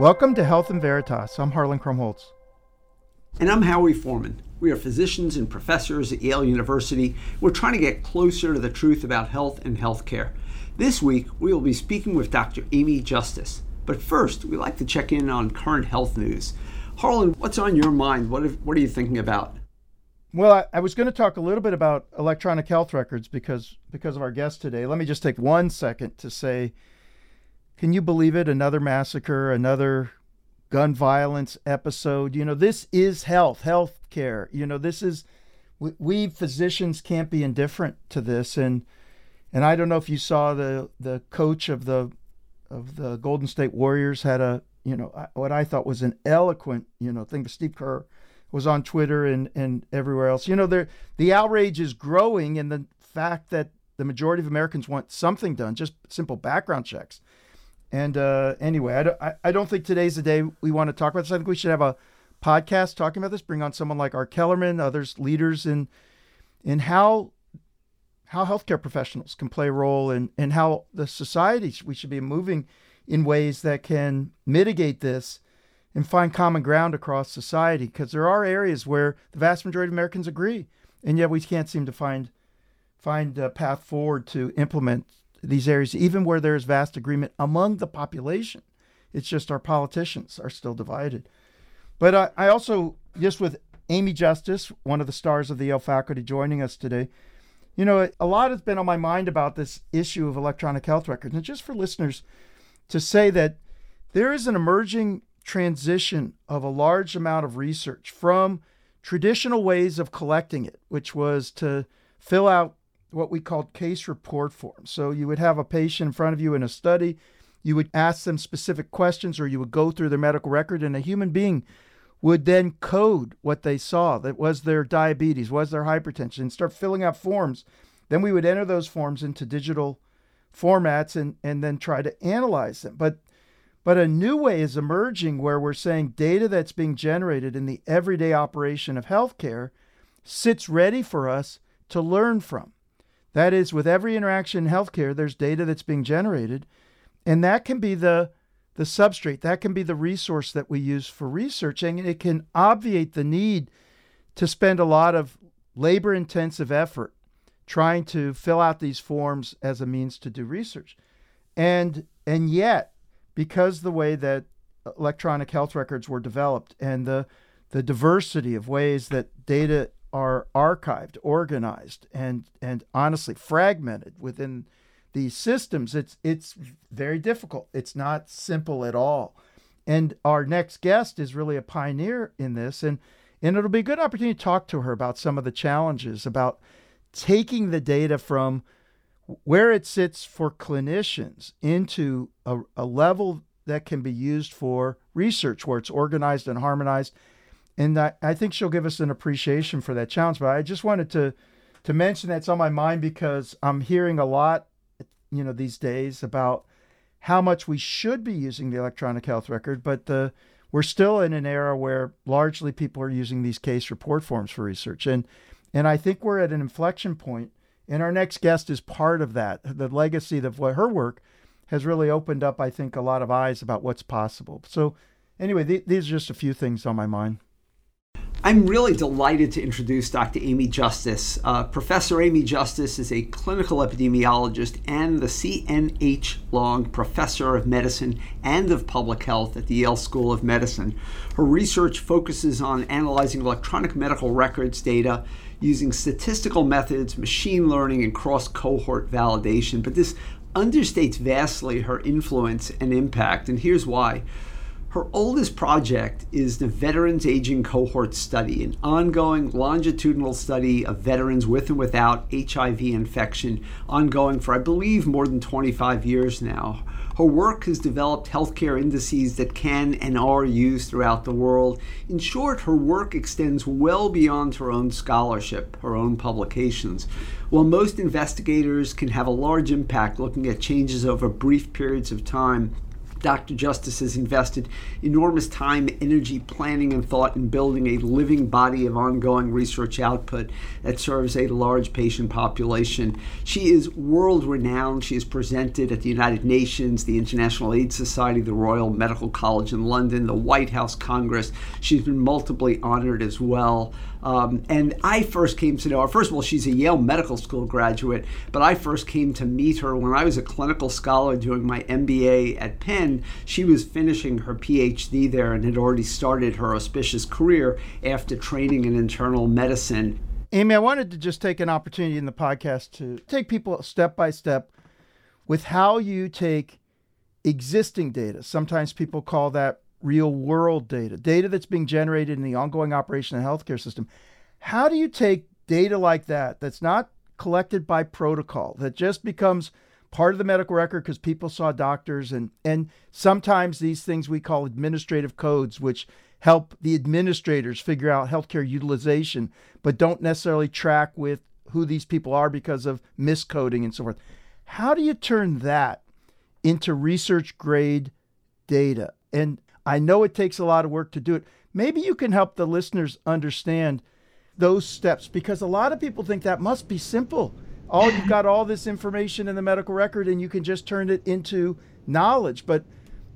Welcome to Health & Veritas. I'm Harlan Krumholtz. And I'm Howie Forman. We are physicians and professors at Yale University. We're trying to get closer to the truth about health and healthcare. This week, we will be speaking with Dr. Amy Justice. But first, we like to check in on current health news. Harlan, what's on your mind? What, what are you thinking about? Well, I, I was going to talk a little bit about electronic health records because because of our guest today. Let me just take one second to say can you believe it? Another massacre, another gun violence episode. You know, this is health, health care. You know, this is we, we, physicians can't be indifferent to this. And and I don't know if you saw the the coach of the of the Golden State Warriors had a you know what I thought was an eloquent you know thing. Steve Kerr was on Twitter and and everywhere else. You know, there the outrage is growing, in the fact that the majority of Americans want something done, just simple background checks. And uh, anyway, I don't, I, I don't think today's the day we want to talk about this. I think we should have a podcast talking about this. Bring on someone like Art Kellermann, others leaders in in how how healthcare professionals can play a role in and how the society we should be moving in ways that can mitigate this and find common ground across society. Because there are areas where the vast majority of Americans agree, and yet we can't seem to find find a path forward to implement these areas, even where there is vast agreement among the population. It's just our politicians are still divided. But I, I also, just with Amy Justice, one of the stars of the Yale faculty, joining us today, you know, a lot has been on my mind about this issue of electronic health records. And just for listeners to say that there is an emerging transition of a large amount of research from traditional ways of collecting it, which was to fill out what we called case report forms. So you would have a patient in front of you in a study, you would ask them specific questions, or you would go through their medical record, and a human being would then code what they saw that was their diabetes, was their hypertension, and start filling out forms. Then we would enter those forms into digital formats and, and then try to analyze them. But but a new way is emerging where we're saying data that's being generated in the everyday operation of healthcare sits ready for us to learn from. That is, with every interaction in healthcare, there's data that's being generated, and that can be the the substrate. That can be the resource that we use for researching. It can obviate the need to spend a lot of labor intensive effort trying to fill out these forms as a means to do research. And and yet, because the way that electronic health records were developed and the the diversity of ways that data are archived, organized, and and honestly fragmented within these systems, it's it's very difficult. It's not simple at all. And our next guest is really a pioneer in this, and and it'll be a good opportunity to talk to her about some of the challenges about taking the data from where it sits for clinicians into a, a level that can be used for research, where it's organized and harmonized and I, I think she'll give us an appreciation for that challenge. But I just wanted to to mention that's on my mind because I'm hearing a lot, you know, these days about how much we should be using the electronic health record, but the we're still in an era where largely people are using these case report forms for research, and and I think we're at an inflection point. And our next guest is part of that. The legacy of what her work has really opened up, I think, a lot of eyes about what's possible. So, anyway, th- these are just a few things on my mind. I'm really delighted to introduce Dr. Amy Justice. Uh, Professor Amy Justice is a clinical epidemiologist and the CNH Long Professor of Medicine and of Public Health at the Yale School of Medicine. Her research focuses on analyzing electronic medical records data using statistical methods, machine learning, and cross cohort validation. But this understates vastly her influence and impact, and here's why. Her oldest project is the Veterans Aging Cohort Study, an ongoing longitudinal study of veterans with and without HIV infection, ongoing for, I believe, more than 25 years now. Her work has developed healthcare indices that can and are used throughout the world. In short, her work extends well beyond her own scholarship, her own publications. While most investigators can have a large impact looking at changes over brief periods of time, Dr. Justice has invested enormous time, energy, planning, and thought in building a living body of ongoing research output that serves a large patient population. She is world renowned. She is presented at the United Nations, the International AIDS Society, the Royal Medical College in London, the White House Congress. She's been multiply honored as well. Um, and I first came to know her. First of all, she's a Yale Medical School graduate, but I first came to meet her when I was a clinical scholar doing my MBA at Penn. She was finishing her PhD there and had already started her auspicious career after training in internal medicine. Amy, I wanted to just take an opportunity in the podcast to take people step by step with how you take existing data. Sometimes people call that real world data, data that's being generated in the ongoing operation of the healthcare system. How do you take data like that, that's not collected by protocol, that just becomes part of the medical record because people saw doctors and and sometimes these things we call administrative codes which help the administrators figure out healthcare utilization but don't necessarily track with who these people are because of miscoding and so forth how do you turn that into research grade data and I know it takes a lot of work to do it. Maybe you can help the listeners understand those steps because a lot of people think that must be simple. All you've got all this information in the medical record and you can just turn it into knowledge. But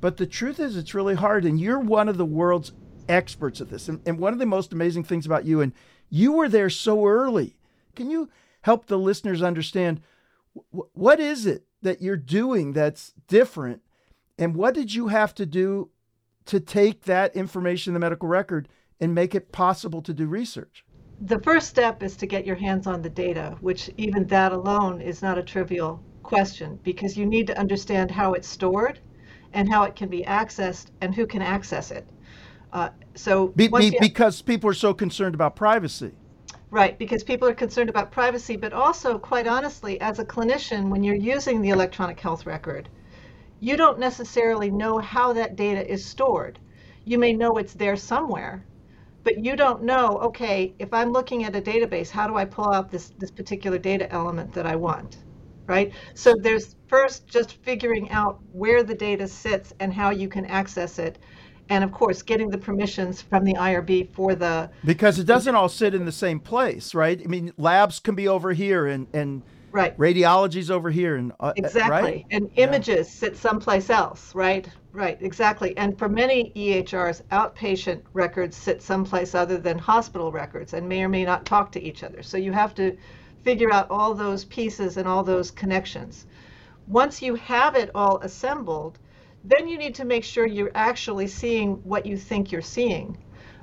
but the truth is it's really hard and you're one of the world's experts at this. And, and one of the most amazing things about you and you were there so early. Can you help the listeners understand what is it that you're doing that's different and what did you have to do to take that information in the medical record and make it possible to do research? The first step is to get your hands on the data, which even that alone is not a trivial question because you need to understand how it's stored and how it can be accessed and who can access it. Uh, so be, be, because people are so concerned about privacy. Right, because people are concerned about privacy, but also, quite honestly, as a clinician, when you're using the electronic health record, you don't necessarily know how that data is stored. You may know it's there somewhere, but you don't know, okay, if I'm looking at a database, how do I pull out this, this particular data element that I want? Right? So there's first just figuring out where the data sits and how you can access it. And of course, getting the permissions from the IRB for the. Because it doesn't all sit in the same place, right? I mean, labs can be over here and, and Right. Radiology's over here, and uh, exactly, right? and images yeah. sit someplace else. Right. Right. Exactly. And for many EHRs, outpatient records sit someplace other than hospital records, and may or may not talk to each other. So you have to figure out all those pieces and all those connections. Once you have it all assembled, then you need to make sure you're actually seeing what you think you're seeing.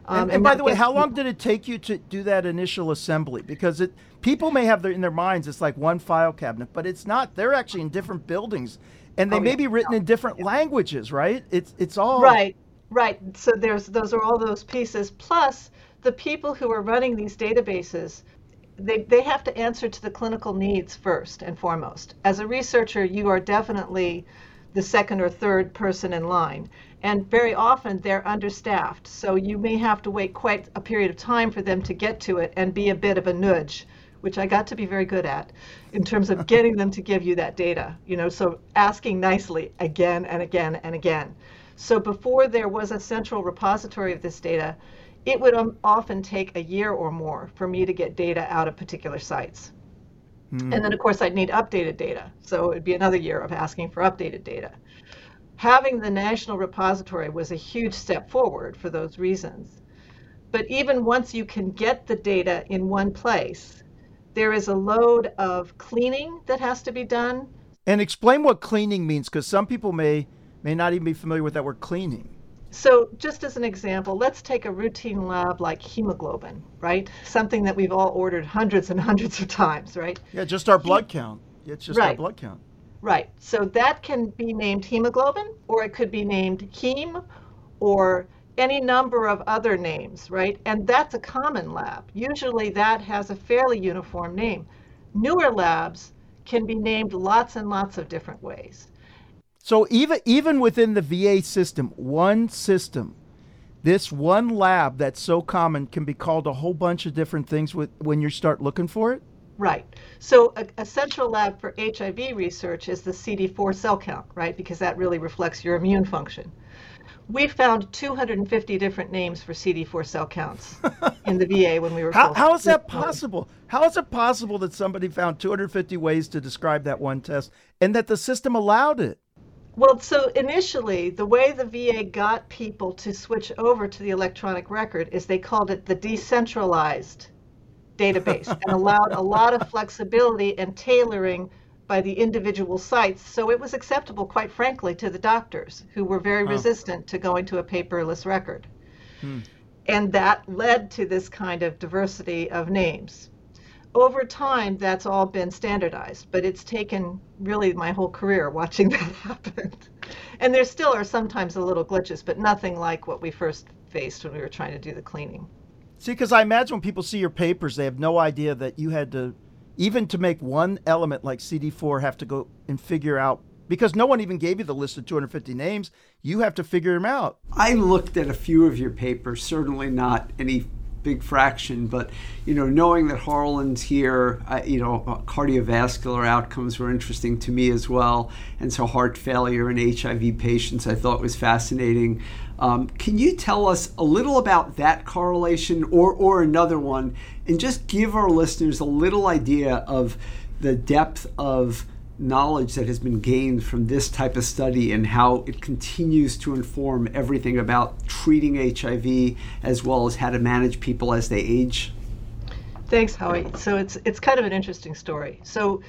Um, and, and, by the way, how long did it take you to do that initial assembly? Because it people may have their, in their minds it's like one file cabinet, but it's not. They're actually in different buildings, and they oh, may yeah. be written in different yeah. languages, right? It's it's all right, right. So there's those are all those pieces. Plus, the people who are running these databases, they they have to answer to the clinical needs first and foremost. As a researcher, you are definitely the second or third person in line and very often they're understaffed. So you may have to wait quite a period of time for them to get to it and be a bit of a nudge, which I got to be very good at in terms of getting them to give you that data. You know, so asking nicely again and again and again. So before there was a central repository of this data, it would um, often take a year or more for me to get data out of particular sites. Mm. And then, of course, I'd need updated data. So it'd be another year of asking for updated data having the national repository was a huge step forward for those reasons. But even once you can get the data in one place, there is a load of cleaning that has to be done. And explain what cleaning means, because some people may may not even be familiar with that word cleaning. So, just as an example, let's take a routine lab like hemoglobin, right? Something that we've all ordered hundreds and hundreds of times, right? Yeah, just our blood count. It's just right. our blood count. Right. So that can be named hemoglobin, or it could be named heme, or any number of other names, right? And that's a common lab. Usually that has a fairly uniform name. Newer labs can be named lots and lots of different ways. So even even within the VA system, one system, this one lab that's so common can be called a whole bunch of different things with when you start looking for it. Right. So a, a, central lab for HIV research is the CD4 cell count, right? Because that really reflects your immune function. We found 250 different names for CD4 cell counts in the VA when we were. How, how is that possible? How is it possible that somebody found 250 ways to describe that one test and that the system allowed it? Well, so initially, the way the VA got people to switch over to the electronic record is they called it the decentralized database and allowed a lot of flexibility and tailoring by the individual sites. So it was acceptable, quite frankly, to the doctors who were very huh. resistant to going to a paperless record. Hmm. And that led to this kind of diversity of names. Over time, that's all been standardized, but it's taken really my whole career watching that happen. And there still are sometimes a little glitches, but nothing like what we first faced when we were trying to do the cleaning. See, because I imagine when people see your papers, they have no idea that you had to, even to make one element like CD4, have to go and figure out because no one even gave you the list of 250 names. You have to figure them out. I looked at a few of your papers, certainly not any big fraction, but you know, knowing that Harlan's here, uh, you know, uh, cardiovascular outcomes were interesting to me as well, and so heart failure in HIV patients I thought was fascinating. Um, can you tell us a little about that correlation or, or another one and just give our listeners a little idea of the depth of knowledge that has been gained from this type of study and how it continues to inform everything about treating HIV as well as how to manage people as they age? Thanks, Howie. So it's it's kind of an interesting story. So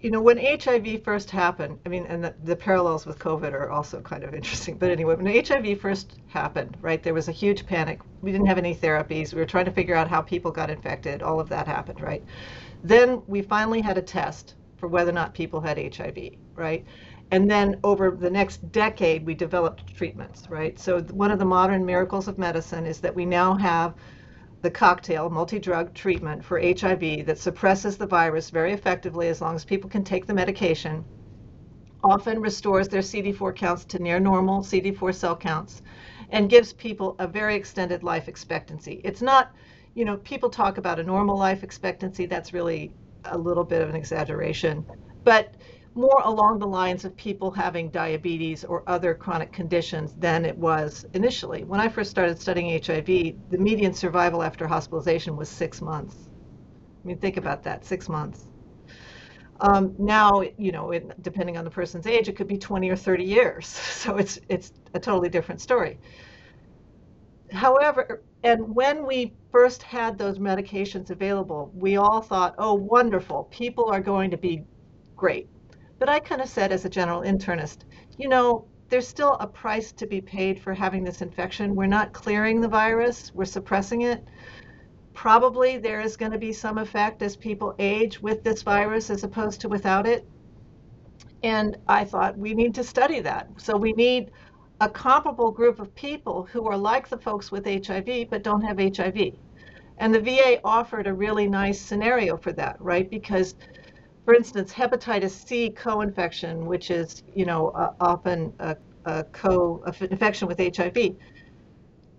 you know, when HIV first happened, I mean, and the, the, parallels with COVID are also kind of interesting. But anyway, when HIV first happened, right, there was a huge panic. We didn't have any therapies. We were trying to figure out how people got infected. All of that happened, right? Then we finally had a test for whether or not people had HIV, right? And then over the next decade, we developed treatments, right? So one of the modern miracles of medicine is that we now have the cocktail multi-drug treatment for HIV that suppresses the virus very effectively as long as people can take the medication, often restores their CD4 counts to near normal CD4 cell counts, and gives people a very extended life expectancy. It's not, you know, people talk about a normal life expectancy. That's really a little bit of an exaggeration. But more along the lines of people having diabetes or other chronic conditions than it was initially. When I first started studying HIV, the median survival after hospitalization was six months. I mean, think about that six months. Um, now, you know, it, depending on the person's age, it could be 20 or 30 years. So it's it's a totally different story. However, and when we first had those medications available, we all thought, oh, wonderful, people are going to be great. But I kind of said as a general internist, you know, there's still a price to be paid for having this infection. We're not clearing the virus, we're suppressing it. Probably there is going to be some effect as people age with this virus as opposed to without it. And I thought we need to study that. So we need a comparable group of people who are like the folks with HIV but don't have HIV. And the VA offered a really nice scenario for that, right? Because for instance, hepatitis C co-infection, which is, you know, uh, often a, a co-infection with HIV,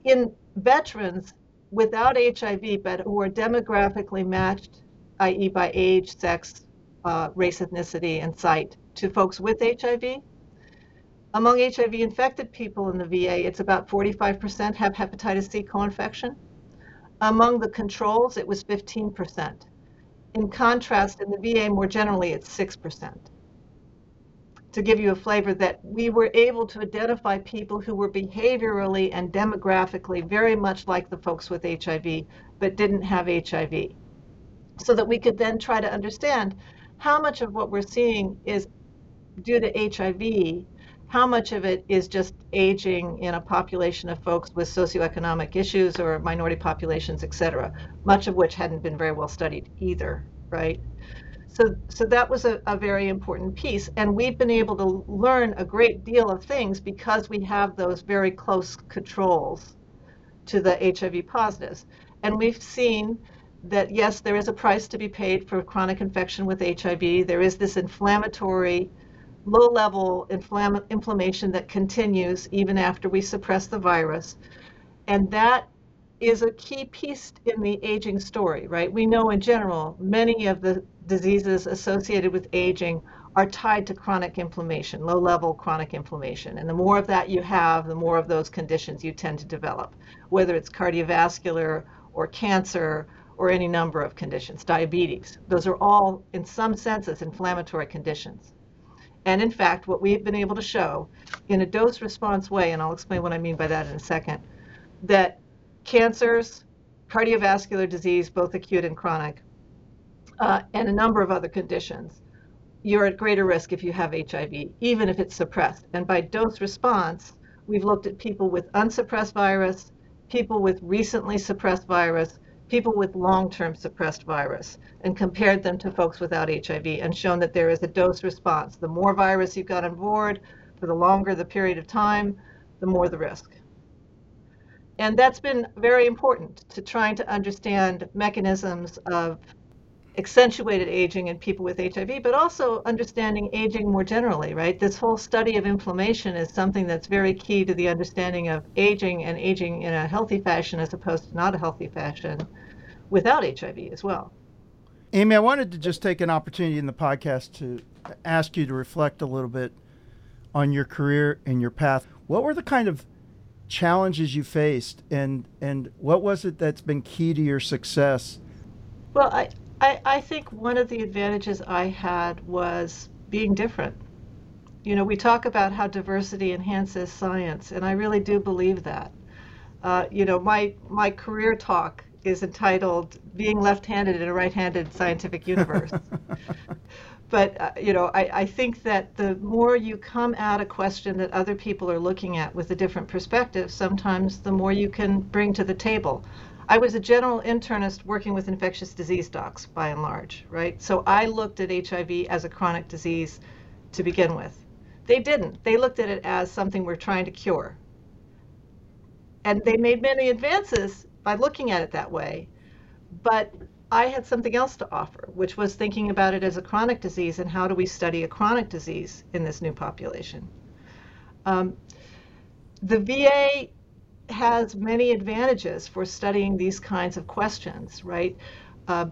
in veterans without HIV but who are demographically matched, i.e., by age, sex, uh, race, ethnicity, and site, to folks with HIV. Among HIV infected people in the VA, it's about 45% have hepatitis C co-infection. Among the controls, it was 15%. In contrast, in the VA more generally, it's 6%. To give you a flavor that we were able to identify people who were behaviorally and demographically very much like the folks with HIV, but didn't have HIV. So that we could then try to understand how much of what we're seeing is due to HIV how much of it is just aging in a population of folks with socioeconomic issues or minority populations, et cetera, much of which hadn't been very well studied either, right? So, so that was a, a very important piece. And we've been able to learn a great deal of things because we have those very close controls to the HIV positives. And we've seen that, yes, there is a price to be paid for chronic infection with HIV. There is this inflammatory low level inflam- inflammation that continues even after we suppress the virus. And that is a key piece in the aging story, right? We know in general many of the diseases associated with aging are tied to chronic inflammation, low level chronic inflammation. And the more of that you have, the more of those conditions you tend to develop, whether it's cardiovascular or cancer or any number of conditions, diabetes. Those are all, in some senses, inflammatory conditions. And in fact, what we've been able to show in a dose response way, and I'll explain what I mean by that in a second, that cancers, cardiovascular disease, both acute and chronic, uh, and a number of other conditions, you're at greater risk if you have HIV, even if it's suppressed. And by dose response, we've looked at people with unsuppressed virus, people with recently suppressed virus, people with long-term suppressed virus and compared them to folks without HIV and shown that there is a dose response. The more virus you've got on board, for the longer the period of time, the more the risk. And that's been very important to trying to understand mechanisms of accentuated aging in people with HIV, but also understanding aging more generally, right? This whole study of inflammation is something that's very key to the understanding of aging and aging in a healthy fashion as opposed to not a healthy fashion without HIV as well. Amy, I wanted to just take an opportunity in the podcast to ask you to reflect a little bit on your career and your path. What were the kind of challenges you faced and and what was it that's been key to your success? Well, I, I, I think one of the advantages I had was being different. You know, we talk about how diversity enhances science, and I really do believe that. Uh, you know, my my career talk is entitled "Being Left-Handed in a Right-Handed Scientific Universe." but uh, you know, I, I think that the more you come at a question that other people are looking at with a different perspective, sometimes the more you can bring to the table. I was a general internist working with infectious disease docs by and large, right? So I looked at HIV as a chronic disease to begin with. They didn't. They looked at it as something we're trying to cure. And they made many advances by looking at it that way. But I had something else to offer, which was thinking about it as a chronic disease and how do we study a chronic disease in this new population. Um, the VA has many advantages for studying these kinds of questions, right? Uh,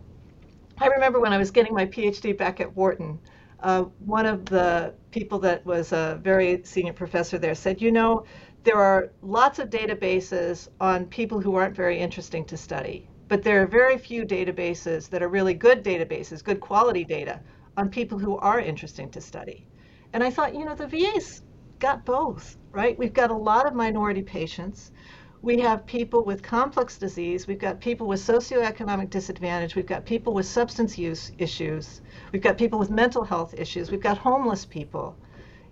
I remember when I was getting my PhD back at Wharton, uh, one of the people that was a very senior professor there said, you know, there are lots of databases on people who aren't very interesting to study, but there are very few databases that are really good databases, good quality data on people who are interesting to study. And I thought, you know, the VA's got both, right? We've got a lot of minority patients we have people with complex disease, we've got people with socioeconomic disadvantage, we've got people with substance use issues, we've got people with mental health issues, we've got homeless people.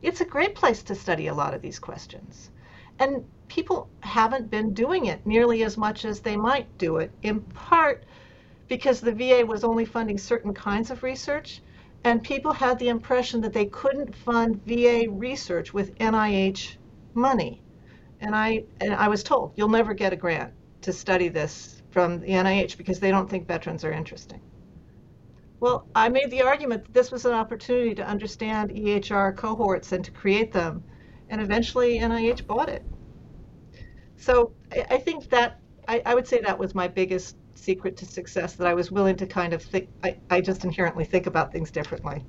It's a great place to study a lot of these questions. And people haven't been doing it nearly as much as they might do it, in part because the VA was only funding certain kinds of research, and people had the impression that they couldn't fund VA research with NIH money and I and I was told you'll never get a grant to study this from the NIH because they don't think veterans are interesting. Well, I made the argument that this was an opportunity to understand EHR cohorts and to create them, and eventually NIH bought it. So I, I think that I, I, would say that was my biggest secret to success that I was willing to kind of think. I, I just inherently think about things differently.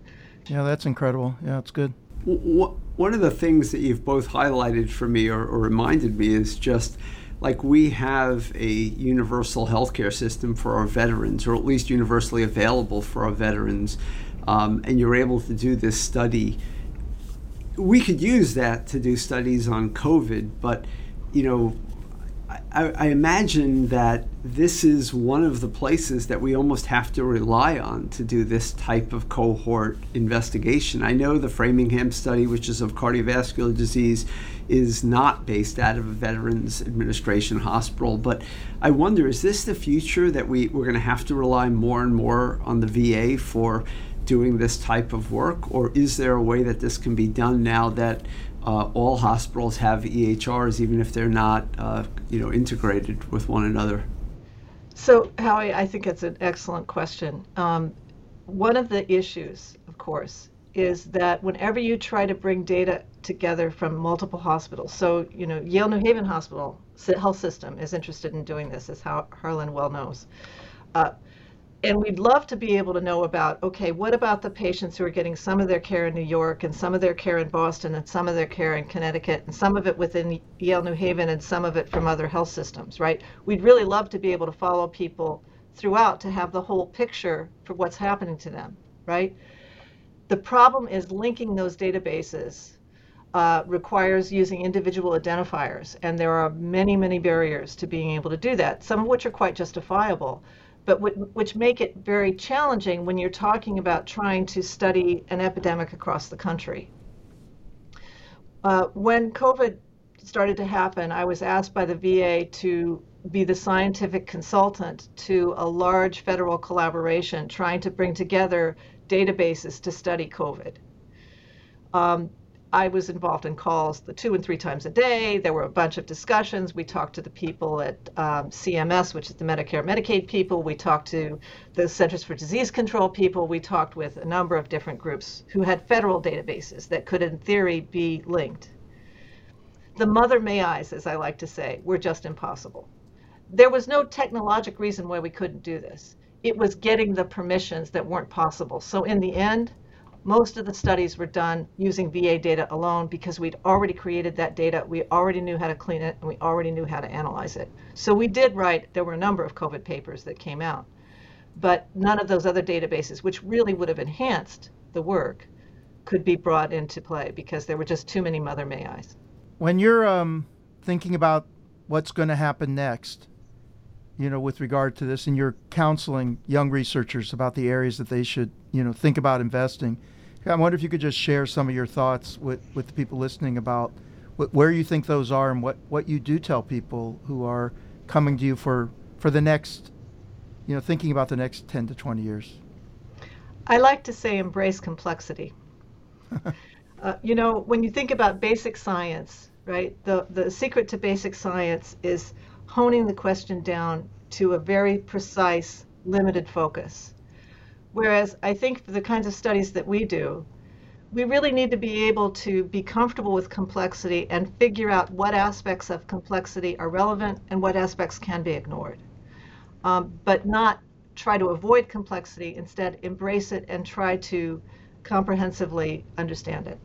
Yeah, that's incredible. Yeah, it's good one of the things that you've both highlighted for me or, or reminded me is just like we have a universal healthcare system for our veterans, or at least universally available for our veterans, um, and you're able to do this study. We could use that to do studies on COVID, but you know, I, imagine that this is one of the places that we almost have to rely on to do this type of cohort investigation. I know the Framingham study, which is of cardiovascular disease, is not based out of a Veterans Administration hospital, but I wonder is this the future that we, we're going to have to rely more and more on the VA for doing this type of work, or is there a way that this can be done now that uh, all hospitals have EHRs, even if they're not, uh, you know, integrated with one another? So, Howie, I think it's an excellent question. Um, one of the issues, of course, is that whenever you try to bring data together from multiple hospitals, so you know Yale New Haven Hospital Health System is interested in doing this, as Harlan well knows. Uh, and we'd love to be able to know about okay what about the patients who are getting some of their care in new york and some of their care in boston and some of their care in connecticut and some of it within yale new haven and some of it from other health systems right? We'd really love to be able to follow people throughout to have the whole picture for what's happening to them right? The problem is linking those databases uh, requires using individual identifiers and there are many many barriers to being able to do that some of which are quite justifiable but which make it very challenging when you're talking about trying to study an epidemic across the country. Uh, when COVID started to happen, I was asked by the VA to be the scientific consultant to a large federal collaboration trying to bring together databases to study COVID. Um, I was involved in calls the two and three times a day. There were a bunch of discussions. We talked to the people at um, CMS, which is the Medicare Medicaid people. We talked to the Centers for Disease Control people. We talked with a number of different groups who had federal databases that could, in theory, be linked. The mother may eyes, as I like to say, were just impossible. There was no technologic reason why we couldn't do this. It was getting the permissions that weren't possible. So in the end, most of the studies were done using VA data alone because we'd already created that data, we already knew how to clean it, and we already knew how to analyze it. So we did write, there were a number of COVID papers that came out, but none of those other databases, which really would have enhanced the work, could be brought into play because there were just too many Mother May Eyes. When you're um, thinking about what's going to happen next, you know, with regard to this, and you're counseling young researchers about the areas that they should, you know, think about investing I wonder if you could just share some of your thoughts with, with the people listening about wh- where you think those are and what, what you do tell people who are coming to you for, for the next, you know, thinking about the next 10 to 20 years. I like to say embrace complexity. uh, you know, when you think about basic science, right, the, the secret to basic science is honing the question down to a very precise, limited focus. Whereas I think the kinds of studies that we do, we really need to be able to be comfortable with complexity and figure out what aspects of complexity are relevant and what aspects can be ignored. Um, but not try to avoid complexity, instead, embrace it and try to comprehensively understand it.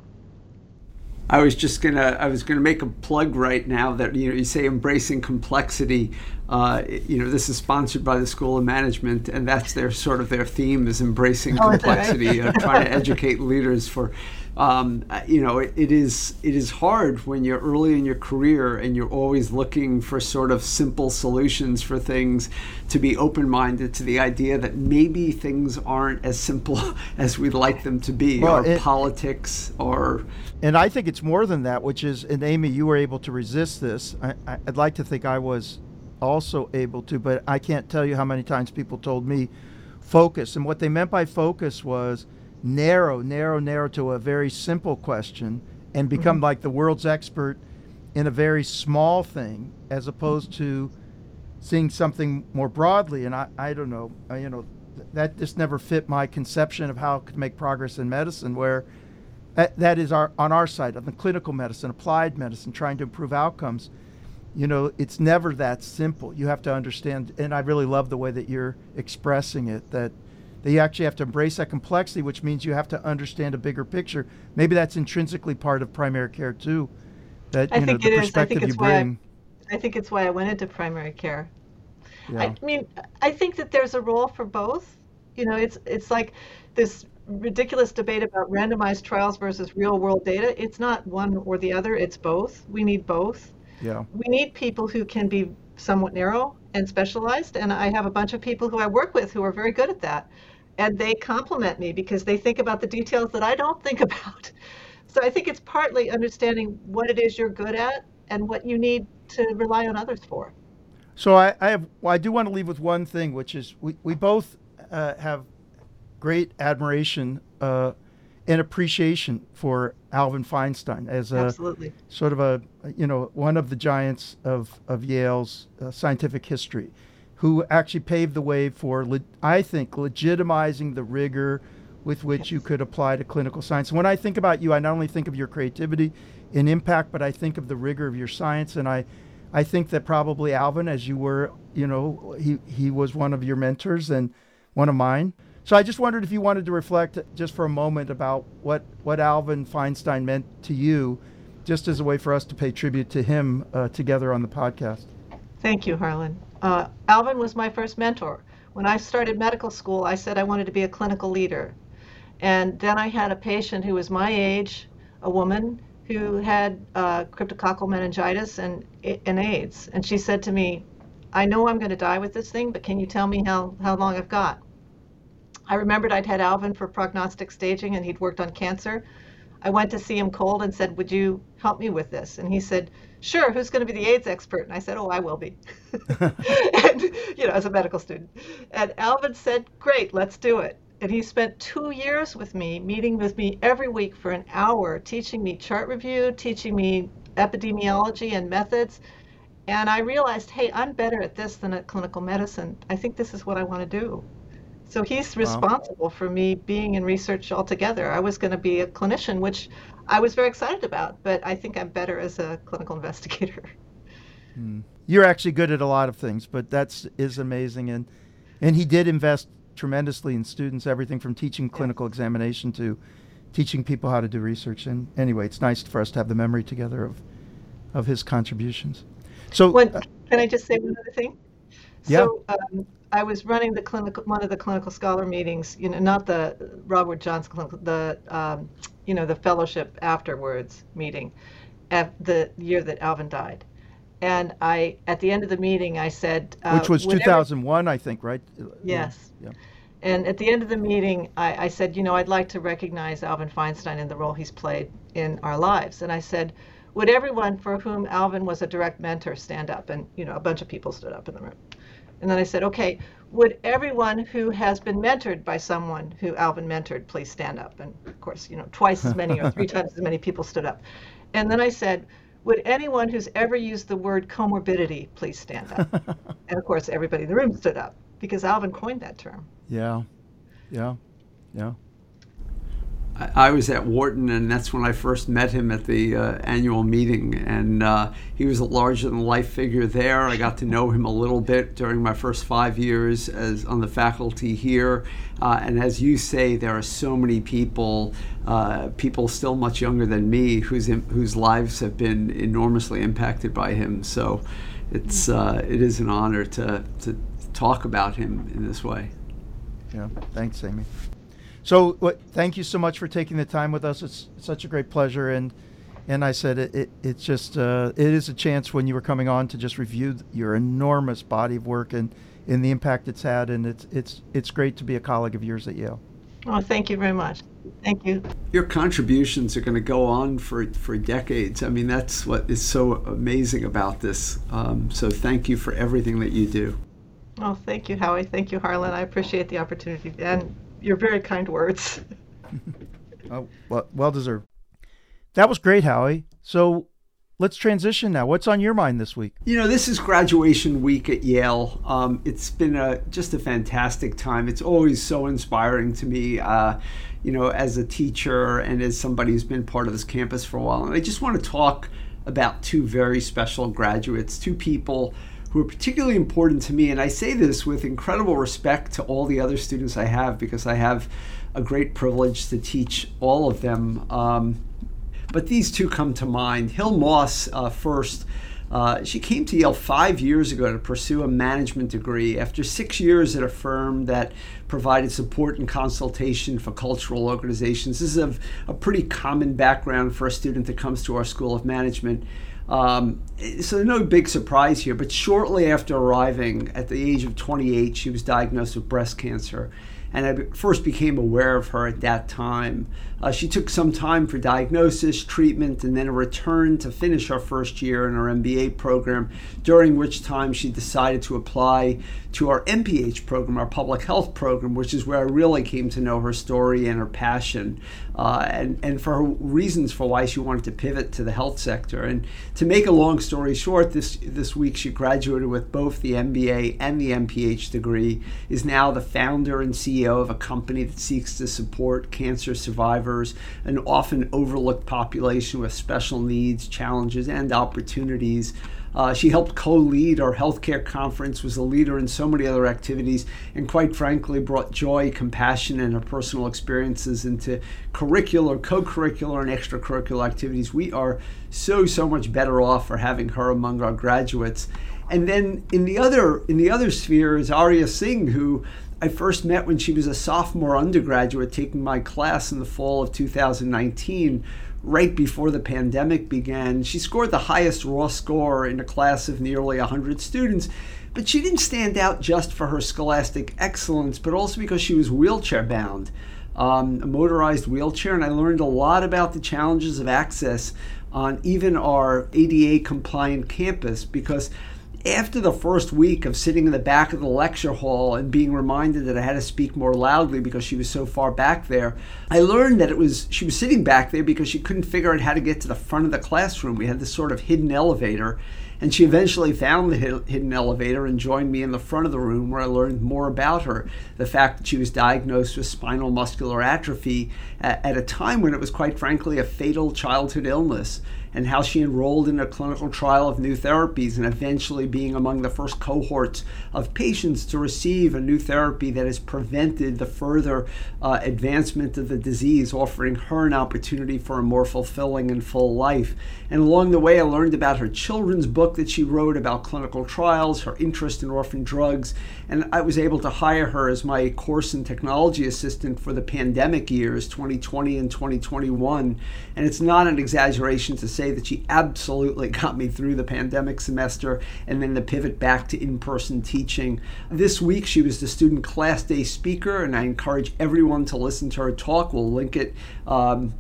I was just gonna I was gonna make a plug right now that you know you say embracing complexity. Uh, you know this is sponsored by the School of Management, and that's their sort of their theme is embracing oh, complexity, uh, trying to educate leaders for um, you know, it, it is it is hard when you're early in your career and you're always looking for sort of simple solutions for things to be open-minded to the idea that maybe things aren't as simple as we'd like them to be, well, or it, politics, or. And I think it's more than that, which is, and Amy, you were able to resist this. I, I'd like to think I was also able to, but I can't tell you how many times people told me focus, and what they meant by focus was narrow, narrow, narrow to a very simple question and become mm-hmm. like the world's expert in a very small thing as opposed to seeing something more broadly. And I, I don't know, uh, you know, that just never fit my conception of how to make progress in medicine, where that, that is our, on our side of the clinical medicine, applied medicine, trying to improve outcomes. You know, it's never that simple. You have to understand, and I really love the way that you're expressing it, that – that you actually have to embrace that complexity, which means you have to understand a bigger picture. Maybe that's intrinsically part of primary care too. That you I know the perspective you bring. I, I, think it's why I went into primary care. Yeah. I mean, I think that there's a role for both. You know, it's it's like this ridiculous debate about randomized trials versus real world data. It's not one or the other, it's both. We need both. Yeah. We need people who can be somewhat narrow and specialized and I have a bunch of people who I work with who are very good at that and they compliment me because they think about the details that I don't think about. So I think it's partly understanding what it is you're good at and what you need to rely on others for. So I, I have well, I do want to leave with one thing, which is we, we both uh, have great admiration uh, and appreciation for Alvin Feinstein as a Absolutely. sort of a you know one of the giants of of Yale's uh, scientific history who actually paved the way for, I think, legitimizing the rigor with which you could apply to clinical science. When I think about you, I not only think of your creativity and impact, but I think of the rigor of your science. And I, I think that probably Alvin, as you were, you know, he, he was one of your mentors and one of mine. So I just wondered if you wanted to reflect just for a moment about what, what Alvin Feinstein meant to you, just as a way for us to pay tribute to him uh, together on the podcast. Thank you, Harlan. Uh, Alvin was my first mentor. When I started medical school, I said I wanted to be a clinical leader. And then I had a patient who was my age, a woman who had uh, cryptococcal meningitis and, and AIDS. And she said to me, I know I'm going to die with this thing, but can you tell me how, how long I've got? I remembered I'd had Alvin for prognostic staging and he'd worked on cancer. I went to see him cold and said, Would you help me with this? And he said, Sure, who's going to be the AIDS expert? And I said, Oh, I will be. and, you know, as a medical student. And Alvin said, Great, let's do it. And he spent two years with me, meeting with me every week for an hour, teaching me chart review, teaching me epidemiology and methods. And I realized, hey, I'm better at this than at clinical medicine. I think this is what I want to do. So he's responsible wow. for me being in research altogether. I was going to be a clinician, which I was very excited about, but I think I'm better as a clinical investigator. Hmm. You're actually good at a lot of things, but that's is amazing, and and he did invest tremendously in students, everything from teaching clinical examination to teaching people how to do research. And anyway, it's nice for us to have the memory together of of his contributions. So, when, uh, can I just say one other thing? Yeah. So, um, I was running the clinical one of the clinical scholar meetings. You know, not the Robert Johnson clinical, the um, you know the fellowship afterwards meeting, at the year that Alvin died. And I, at the end of the meeting, I said, uh, which was 2001, I think, right? Yes. Yeah. And at the end of the meeting, I, I, said, you know, I'd like to recognize Alvin Feinstein and the role he's played in our lives. And I said, would everyone for whom Alvin was a direct mentor stand up? And, you know, a bunch of people stood up in the room. And then I said, okay, would everyone who has been mentored by someone who Alvin mentored please stand up? And of course, you know, twice as many or three times as many people stood up. And then I said, would anyone who's ever used the word comorbidity please stand up? and of course, everybody in the room stood up because Alvin coined that term. Yeah, yeah, yeah. I was at Wharton, and that's when I first met him at the uh, annual meeting. And uh, he was a larger than life figure there. I got to know him a little bit during my first five years as on the faculty here. Uh, and as you say, there are so many people, uh, people still much younger than me, whose whose lives have been enormously impacted by him. So it's uh, it is an honor to to talk about him in this way. Yeah, thanks, Amy. So, what, thank you so much for taking the time with us. It's such a great pleasure, and and I said it, it it's just uh, it is a chance when you were coming on to just review your enormous body of work and and the impact it's had, and it's it's it's great to be a colleague of yours at Yale. Oh, thank you very much. Thank you. Your contributions are going to go on for, for decades. I mean, that's what is so amazing about this. Um, so, thank you for everything that you do. Oh, thank you, Howie. Thank you, Harlan. I appreciate the opportunity and your very kind words. oh, well, well deserved. That was great, Howie. So let's transition now. What's on your mind this week? You know, this is graduation week at Yale. Um, it's been a just a fantastic time. It's always so inspiring to me. Uh, you know, as a teacher and as somebody who's been part of this campus for a while. And I just want to talk about two very special graduates, two people who are particularly important to me. And I say this with incredible respect to all the other students I have because I have a great privilege to teach all of them. Um, but these two come to mind. Hil Moss uh, first. Uh, she came to Yale five years ago to pursue a management degree after six years at a firm that provided support and consultation for cultural organizations. This is a, a pretty common background for a student that comes to our School of Management. Um, so no big surprise here, but shortly after arriving at the age of 28, she was diagnosed with breast cancer. And I first became aware of her at that time Uh, she took some time for diagnosis, treatment, and then a return to finish her first year in her MBA program, during which time she decided to apply to our MPH program, our public health program, which is where I really came to know her story and her passion, uh, and, and for her reasons for why she wanted to pivot to the health sector. And to make a long story short, this, this week she graduated with both the MBA and the MPH degree, is now the founder and CEO of a company that seeks to support cancer survivors an often overlooked population with special needs, challenges, and opportunities. Uh, she helped co-lead our healthcare conference, was a leader in so many other activities, and quite frankly brought joy, compassion, and her personal experiences into curricular, co-curricular, and extracurricular activities. We are so so much better off for having her among our graduates. And then in the other in the other sphere is Arya Singh, who I first met when she was a sophomore undergraduate taking my class in the fall of 2019, right before the pandemic began. She scored the highest raw score in a class of nearly 100 students, but she didn't stand out just for her scholastic excellence, but also because she was wheelchair bound. Um, a motorized wheelchair, and I learned a lot about the challenges of access on even our ADA compliant campus because after the first week of sitting in the back of the lecture hall and being reminded that I had to speak more loudly because she was so far back there, I learned that it was she was sitting back there because she couldn't figure out how to get to the front of the classroom. We had this sort of hidden elevator, and she eventually found the hidden elevator and joined me in the front of the room where I learned more about her. The fact that she was diagnosed with spinal muscular atrophy at a time when it was quite frankly a fatal childhood illness and how she enrolled in a clinical trial of new therapies and eventually being among the first cohorts of patients to receive a new therapy that has prevented the further uh, advancement of the disease, offering her an opportunity for a more fulfilling and full life. And along the way, I learned about her children's book that she wrote about clinical trials, her interest in orphan drugs, and I was able to hire her as my course and technology assistant for the pandemic years 2020 and 2021. And it's not an exaggeration to say say that she absolutely got me through the pandemic semester and then the pivot back to in person teaching. This week, she was the student class day speaker, and I encourage everyone to listen to her talk. We'll link it. Um,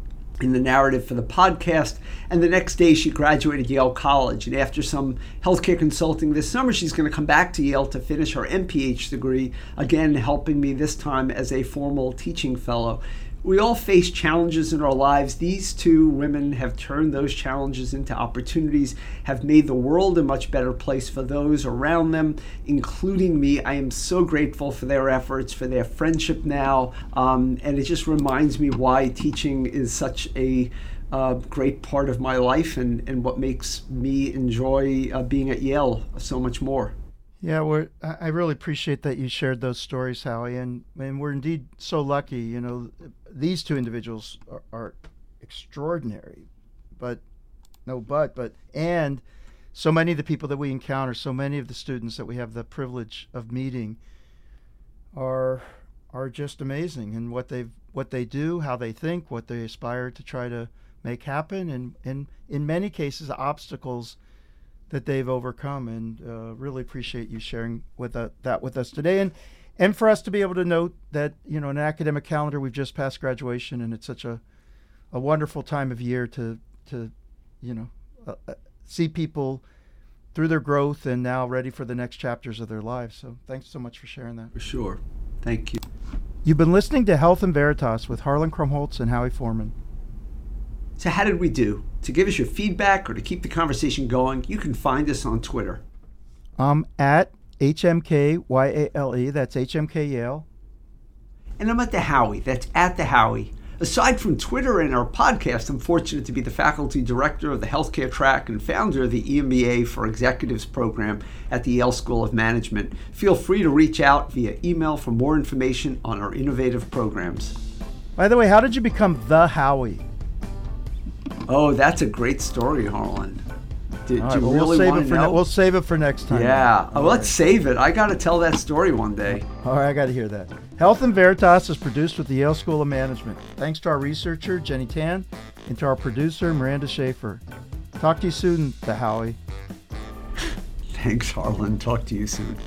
in the narrative for the podcast. And the next day, she graduated Yale College. And after some healthcare consulting this summer, she's going to come back to Yale to finish her MPH degree, again, helping me this time as a formal teaching fellow we all face challenges in our lives. These two women have turned those challenges into opportunities, have made the world a much better place for those around them, including me. I am so grateful for their efforts, for their friendship now. Um, and it just reminds me why teaching is such a uh, great part of my life and, and what makes me enjoy uh, being at Yale so much more. Yeah, we're, I really appreciate that you shared those stories, Howie, and, and we're indeed so lucky. You know, these two individuals are, are extraordinary, but no but, but and so many of the people that we encounter, so many of the students that we have the privilege of meeting, are are just amazing and what they what they do, how they think, what they aspire to try to make happen, and, and in many cases, obstacles that they've overcome. And uh, really appreciate you sharing with uh, that with us today. And and for us to be able to note that you know an academic calendar we've just passed graduation, and it's such a a wonderful time of year to to you know uh, uh see people through their growth and now ready for the next chapters of their lives. So thanks so much for sharing that. For sure. Thank you. You've been listening to Health and Veritas with Harlan Krumholz and Howie Forman. So, how did we do? To give us your feedback or to keep the conversation going, you can find us on Twitter. I'm at HMKYALE, that's HMK Yale. And I'm at the Howie, that's at the Howie. Aside from Twitter and our podcast, I'm fortunate to be the faculty director of the healthcare track and founder of the EMBA for Executives program at the Yale School of Management. Feel free to reach out via email for more information on our innovative programs. By the way, how did you become the Howie? Oh, that's a great story, Harlan. Did right, you well, really we'll want to know? Ne- we'll save it for next time. Yeah, oh, let's save it. I got to tell that story one day. All right, I got to hear that. Health and Veritas is produced with the Yale School of Management. Thanks to our researcher Jenny Tan and to our producer Miranda Schaefer. Talk to you soon, the Howie. Thanks, Harlan. Talk to you soon.